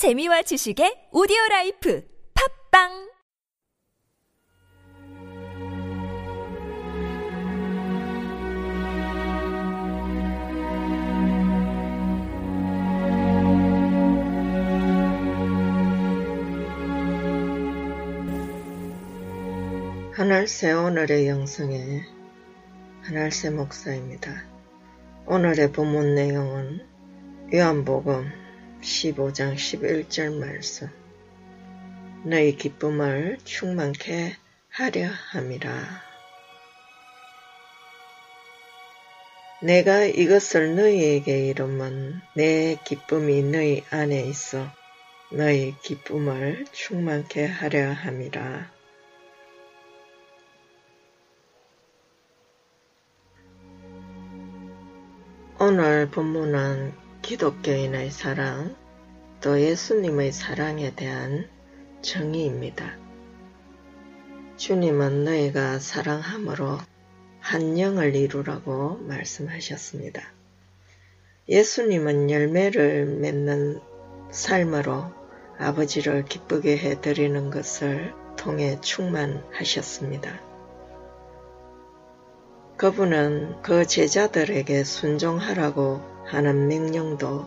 재미와 지식의 오디오 라이프 팝빵 하늘새 오늘의 영성에 하늘새 목사입니다. 오늘의 본문 내용은 요한복음 15장 11절 말씀 너희 기쁨을 충만케 하려 함이라. 내가 이것을 너희에게 이름은 내 기쁨이 너희 안에 있어 너희 기쁨을 충만케 하려 함이라. 오늘 본문은 기독교인의 사랑, 또 예수님의 사랑에 대한 정의입니다. 주님은 너희가 사랑함으로 한 영을 이루라고 말씀하셨습니다. 예수님은 열매를 맺는 삶으로 아버지를 기쁘게 해드리는 것을 통해 충만하셨습니다. 그분은 그 제자들에게 순종하라고 하는 명령도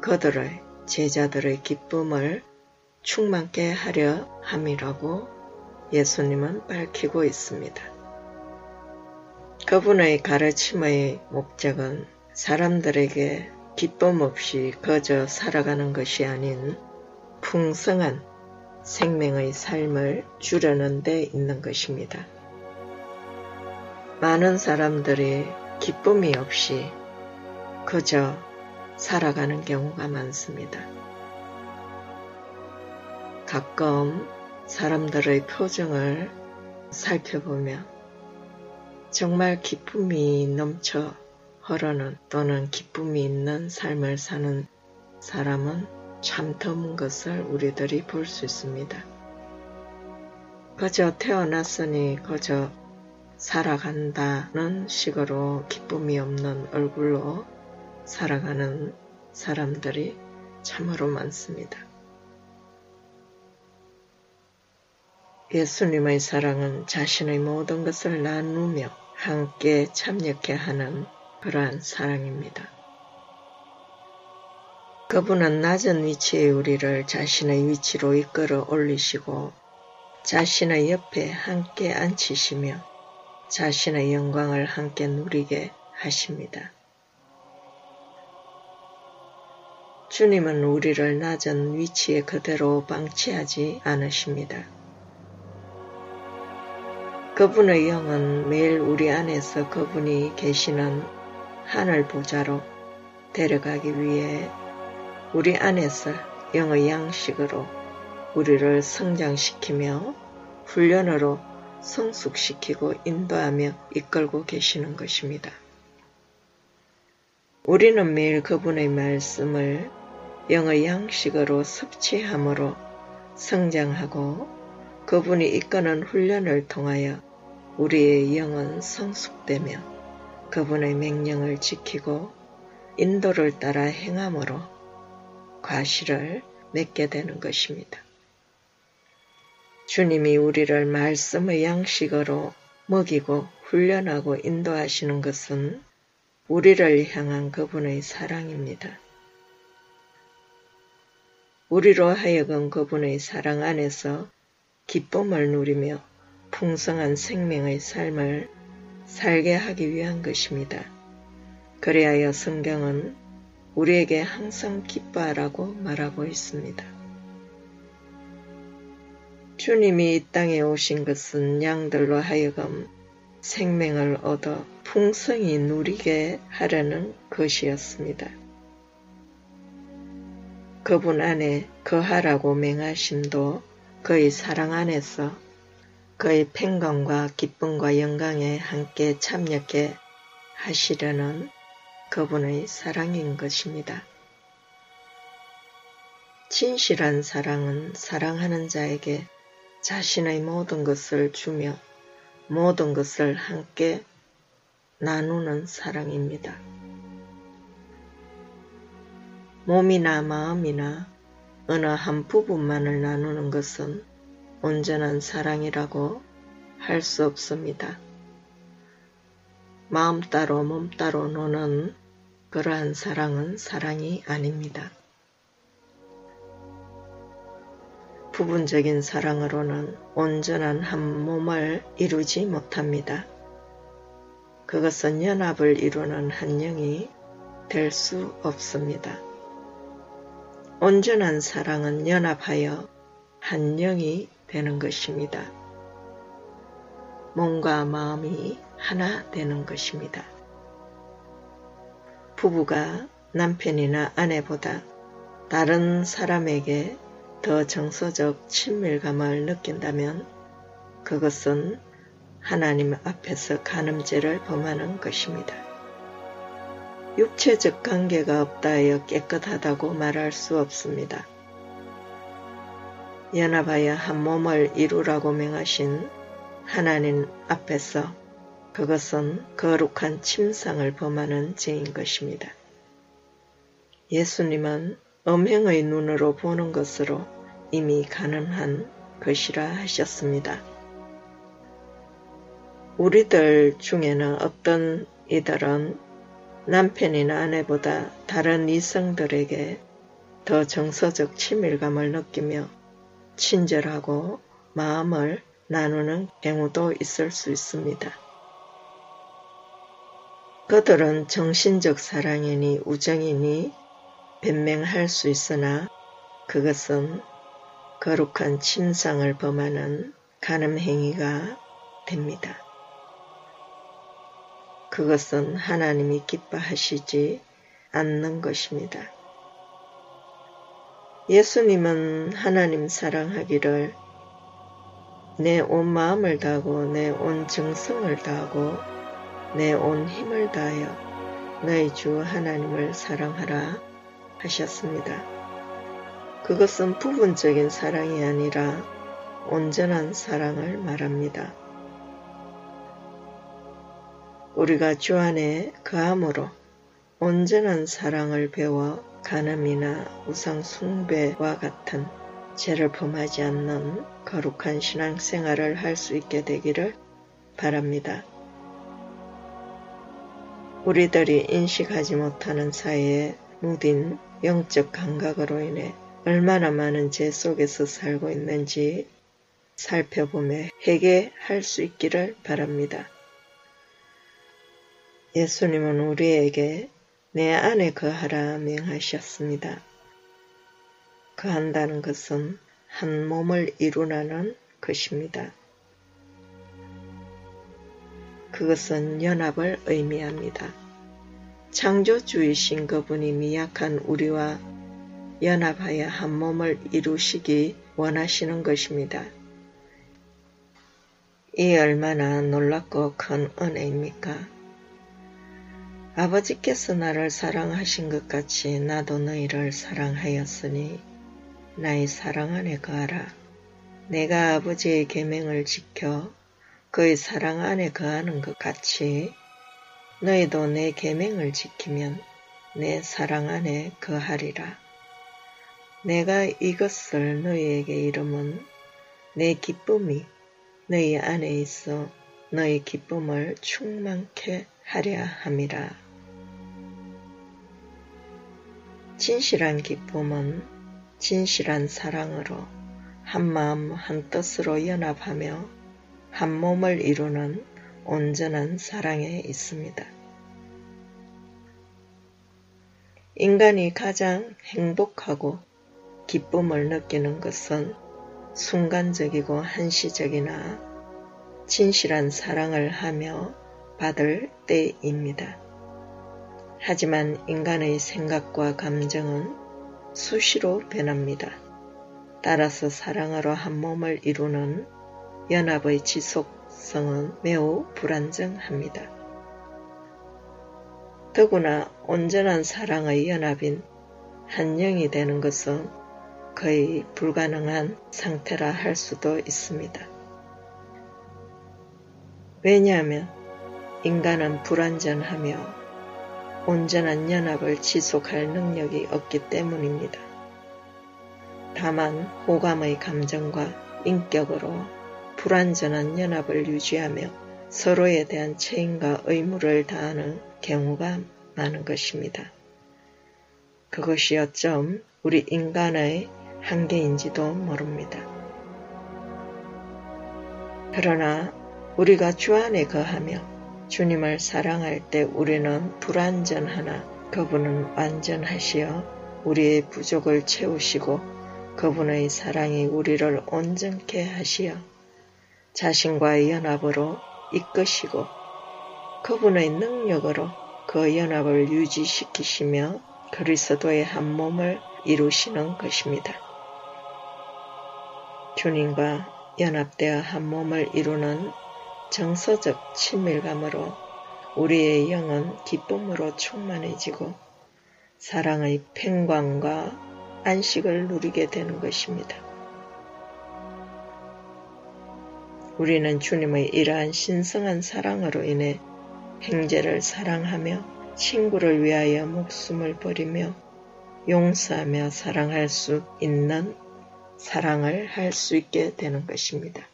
그들의 제자들의 기쁨을 충만케 하려 함이라고 예수님은 밝히고 있습니다. 그분의 가르침의 목적은 사람들에게 기쁨 없이 거저 살아가는 것이 아닌 풍성한 생명의 삶을 주려는 데 있는 것입니다. 많은 사람들이 기쁨이 없이 그저 살아가는 경우가 많습니다. 가끔 사람들의 표정을 살펴보며 정말 기쁨이 넘쳐 흐르는 또는 기쁨이 있는 삶을 사는 사람은 참 드문 것을 우리들이 볼 수 있습니다. 그저 태어났으니 그저 살아간다는 식으로 기쁨이 없는 얼굴로 살아가는 사람들이 참으로 많습니다. 예수님의 사랑은 자신의 모든 것을 나누며 함께 참여케 하는 그러한 사랑입니다. 그분은 낮은 위치의 우리를 자신의 위치로 이끌어 올리시고 자신의 옆에 함께 앉히시며 자신의 영광을 함께 누리게 하십니다. 주님은 우리를 낮은 위치에 그대로 방치하지 않으십니다. 그분의 영은 매일 우리 안에서 그분이 계시는 하늘 보좌로 데려가기 위해 우리 안에서 영의 양식으로 우리를 성장시키며 훈련으로 성숙시키고 인도하며 이끌고 계시는 것입니다. 우리는 매일 그분의 말씀을 영의 양식으로 섭취함으로 성장하고 그분이 이끄는 훈련을 통하여 우리의 영은 성숙되며 그분의 명령을 지키고 인도를 따라 행함으로 과실을 맺게 되는 것입니다. 주님이 우리를 말씀의 양식으로 먹이고 훈련하고 인도하시는 것은 우리를 향한 그분의 사랑입니다. 우리로 하여금 그분의 사랑 안에서 기쁨을 누리며 풍성한 생명의 삶을 살게 하기 위한 것입니다. 그리하여 성경은 우리에게 항상 기뻐하라고 말하고 있습니다. 주님이 이 땅에 오신 것은 양들로 하여금 생명을 얻어 풍성히 누리게 하려는 것이었습니다. 그분 안에 거하라고 맹하심도 그의 사랑 안에서 그의 평강과 기쁨과 영광에 함께 참여케 하시려는 그분의 사랑인 것입니다. 진실한 사랑은 사랑하는 자에게 자신의 모든 것을 주며 모든 것을 함께 나누는 사랑입니다. 몸이나 마음이나 어느 한 부분만을 나누는 것은 온전한 사랑이라고 할 수 없습니다. 마음 따로 몸 따로 노는 그러한 사랑은 사랑이 아닙니다. 부분적인 사랑으로는 온전한 한 몸을 이루지 못합니다. 그것은 연합을 이루는 한 영이 될 수 없습니다. 온전한 사랑은 연합하여 한 영이 되는 것입니다. 몸과 마음이 하나 되는 것입니다. 부부가 남편이나 아내보다 다른 사람에게 더 정서적 친밀감을 느낀다면 그것은 하나님 앞에서 간음죄를 범하는 것입니다. 육체적 관계가 없다 하여 깨끗하다고 말할 수 없습니다. 연합하여 한 몸을 이루라고 명하신 하나님 앞에서 그것은 거룩한 침상을 범하는 죄인 것입니다. 예수님은 음행의 눈으로 보는 것으로 이미 가능한 것이라 하셨습니다. 우리들 중에는 어떤 이들은 남편이나 아내보다 다른 이성들에게 더 정서적 친밀감을 느끼며 친절하고 마음을 나누는 경우도 있을 수 있습니다. 그들은 정신적 사랑이니 우정이니 변명할 수 있으나 그것은 거룩한 침상을 범하는 간음 행위가 됩니다. 그것은 하나님이 기뻐하시지 않는 것입니다. 예수님은 하나님 사랑하기를 내 온 마음을 다하고 내 온 정성을 다하고 내 온 힘을 다하여 너희 주 하나님을 사랑하라 하셨습니다. 그것은 부분적인 사랑이 아니라 온전한 사랑을 말합니다. 우리가 주 안에 그함으로 온전한 사랑을 배워 간음이나 우상 숭배와 같은 죄를 범하지 않는 거룩한 신앙생활을 할 수 있게 되기를 바랍니다. 우리들이 인식하지 못하는 사이에 무딘 영적 감각으로 인해 얼마나 많은 죄 속에서 살고 있는지 살펴보며 회개할 수 있기를 바랍니다. 예수님은 우리에게 내 안에 거하라 명하셨습니다. 거한다는 것은 한 몸을 이루라는 것입니다. 그것은 연합을 의미합니다. 창조주이신 그분이 미약한 우리와 연합하여 한 몸을 이루시기 원하시는 것입니다. 이 얼마나 놀랍고 큰 은혜입니까? 아버지께서 나를 사랑하신 것 같이 나도 너희를 사랑하였으니 나의 사랑 안에 거하라. 내가 아버지의 계명을 지켜 그의 사랑 안에 거하는 것 같이 너희도 내 계명을 지키면 내 사랑 안에 거하리라. 내가 이것을 너희에게 이름은 내 기쁨이 너희 안에 있어 너희 기쁨을 충만케 하려 함이라. 진실한 기쁨은 진실한 사랑으로 한 마음 한 뜻으로 연합하며 한 몸을 이루는 온전한 사랑에 있습니다. 인간이 가장 행복하고 기쁨을 느끼는 것은 순간적이고 한시적이나 진실한 사랑을 하며 받을 때입니다. 하지만 인간의 생각과 감정은 수시로 변합니다. 따라서 사랑으로 한 몸을 이루는 연합의 지속 성은 매우 불안정합니다. 더구나 온전한 사랑의 연합인 한 영이 되는 것은 거의 불가능한 상태라 할 수도 있습니다. 왜냐하면 인간은 불완전하며 온전한 연합을 지속할 능력이 없기 때문입니다. 다만 호감의 감정과 인격으로 불완전한 연합을 유지하며 서로에 대한 책임과 의무를 다하는 경우가 많은 것입니다. 그것이 어쩜 우리 인간의 한계인지도 모릅니다. 그러나 우리가 주 안에 거하며 주님을 사랑할 때 우리는 불완전하나 그분은 완전하시어 우리의 부족을 채우시고 그분의 사랑이 우리를 온전케 하시어 자신과의 연합으로 이끄시고 그분의 능력으로 그 연합을 유지시키시며 그리스도의 한 몸을 이루시는 것입니다. 주님과 연합되어 한 몸을 이루는 정서적 친밀감으로 우리의 영은 기쁨으로 충만해지고 사랑의 평광과 안식을 누리게 되는 것입니다. 우리는 주님의 이러한 신성한 사랑으로 인해 행제를 사랑하며 친구를 위하여 목숨을 버리며 용서하며 사랑할 수 있는 사랑을 할 수 있게 되는 것입니다.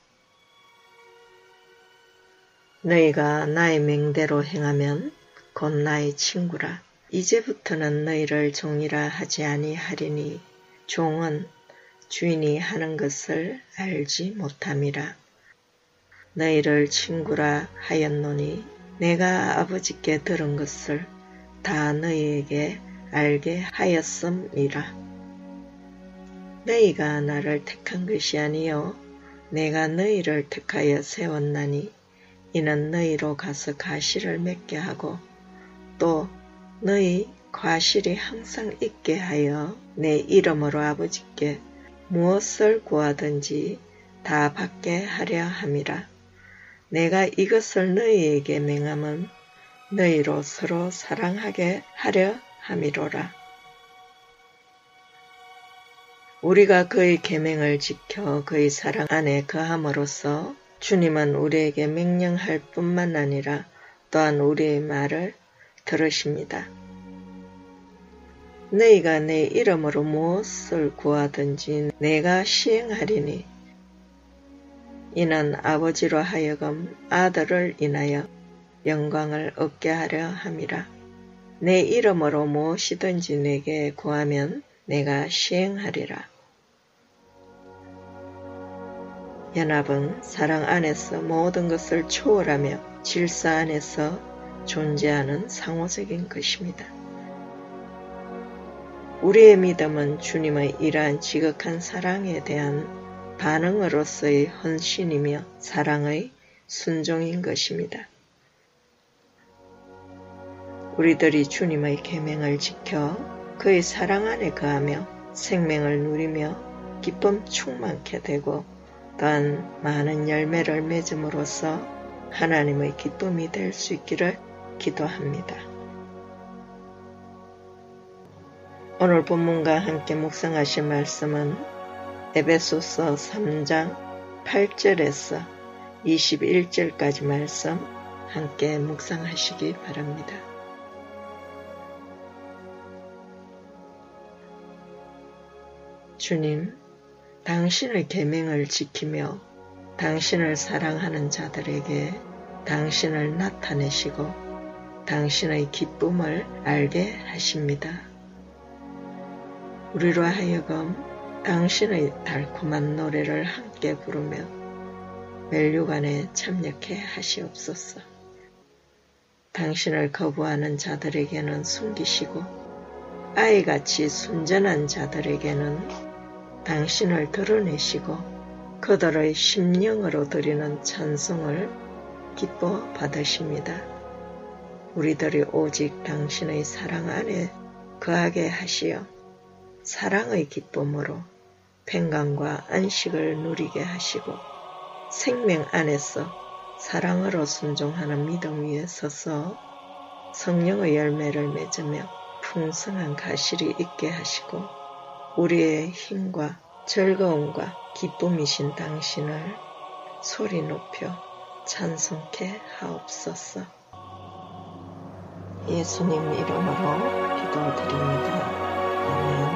너희가 나의 맹대로 행하면 곧 나의 친구라. 이제부터는 너희를 종이라 하지 아니하리니 종은 주인이 하는 것을 알지 못함이라. 너희를 친구라 하였노니 내가 아버지께 들은 것을 다 너희에게 알게 하였음이라. 너희가 나를 택한 것이 아니요 내가 너희를 택하여 세웠나니 이는 너희로 가서 가시를 맺게 하고 또 너희 과실이 항상 있게 하여 내 이름으로 아버지께 무엇을 구하든지 다 받게 하려 함이라. 내가 이것을 너희에게 맹함은 너희로 서로 사랑하게 하려 함이로라. 우리가 그의 계명을 지켜 그의 사랑 안에 거함으로써 주님은 우리에게 명령할 뿐만 아니라 또한 우리의 말을 들으십니다. 너희가 내 이름으로 무엇을 구하든지 내가 시행하리니 이는 아버지로 하여금 아들을 인하여 영광을 얻게 하려 함이라. 내 이름으로 무엇이든지 내게 구하면 내가 시행하리라. 연합은 사랑 안에서 모든 것을 초월하며 질서 안에서 존재하는 상호적인 것입니다. 우리의 믿음은 주님의 이러한 지극한 사랑에 대한 반응으로서의 헌신이며 사랑의 순종인 것입니다. 우리들이 주님의 계명을 지켜 그의 사랑 안에 거하며 생명을 누리며 기쁨 충만케 되고 또한 많은 열매를 맺음으로써 하나님의 기쁨이 될 수 있기를 기도합니다. 오늘 본문과 함께 묵상하실 말씀은 에베소서 3장 8절에서 21절까지 말씀 함께 묵상하시기 바랍니다. 주님, 당신의 계명을 지키며 당신을 사랑하는 자들에게 당신을 나타내시고 당신의 기쁨을 알게 하십니다. 우리로 하여금 당신의 달콤한 노래를 함께 부르며 멜류관에 참여케 하시옵소서. 당신을 거부하는 자들에게는 숨기시고 아이같이 순전한 자들에게는 당신을 드러내시고 그들의 심령으로 드리는 찬송을 기뻐 받으십니다. 우리들이 오직 당신의 사랑 안에 거하게 하시어 사랑의 기쁨으로 평강과 안식을 누리게 하시고 생명 안에서 사랑으로 순종하는 믿음 위에 서서 성령의 열매를 맺으며 풍성한 가실이 있게 하시고 우리의 힘과 즐거움과 기쁨이신 당신을 소리 높여 찬송케 하옵소서. 예수님 이름으로 기도드립니다. 아멘.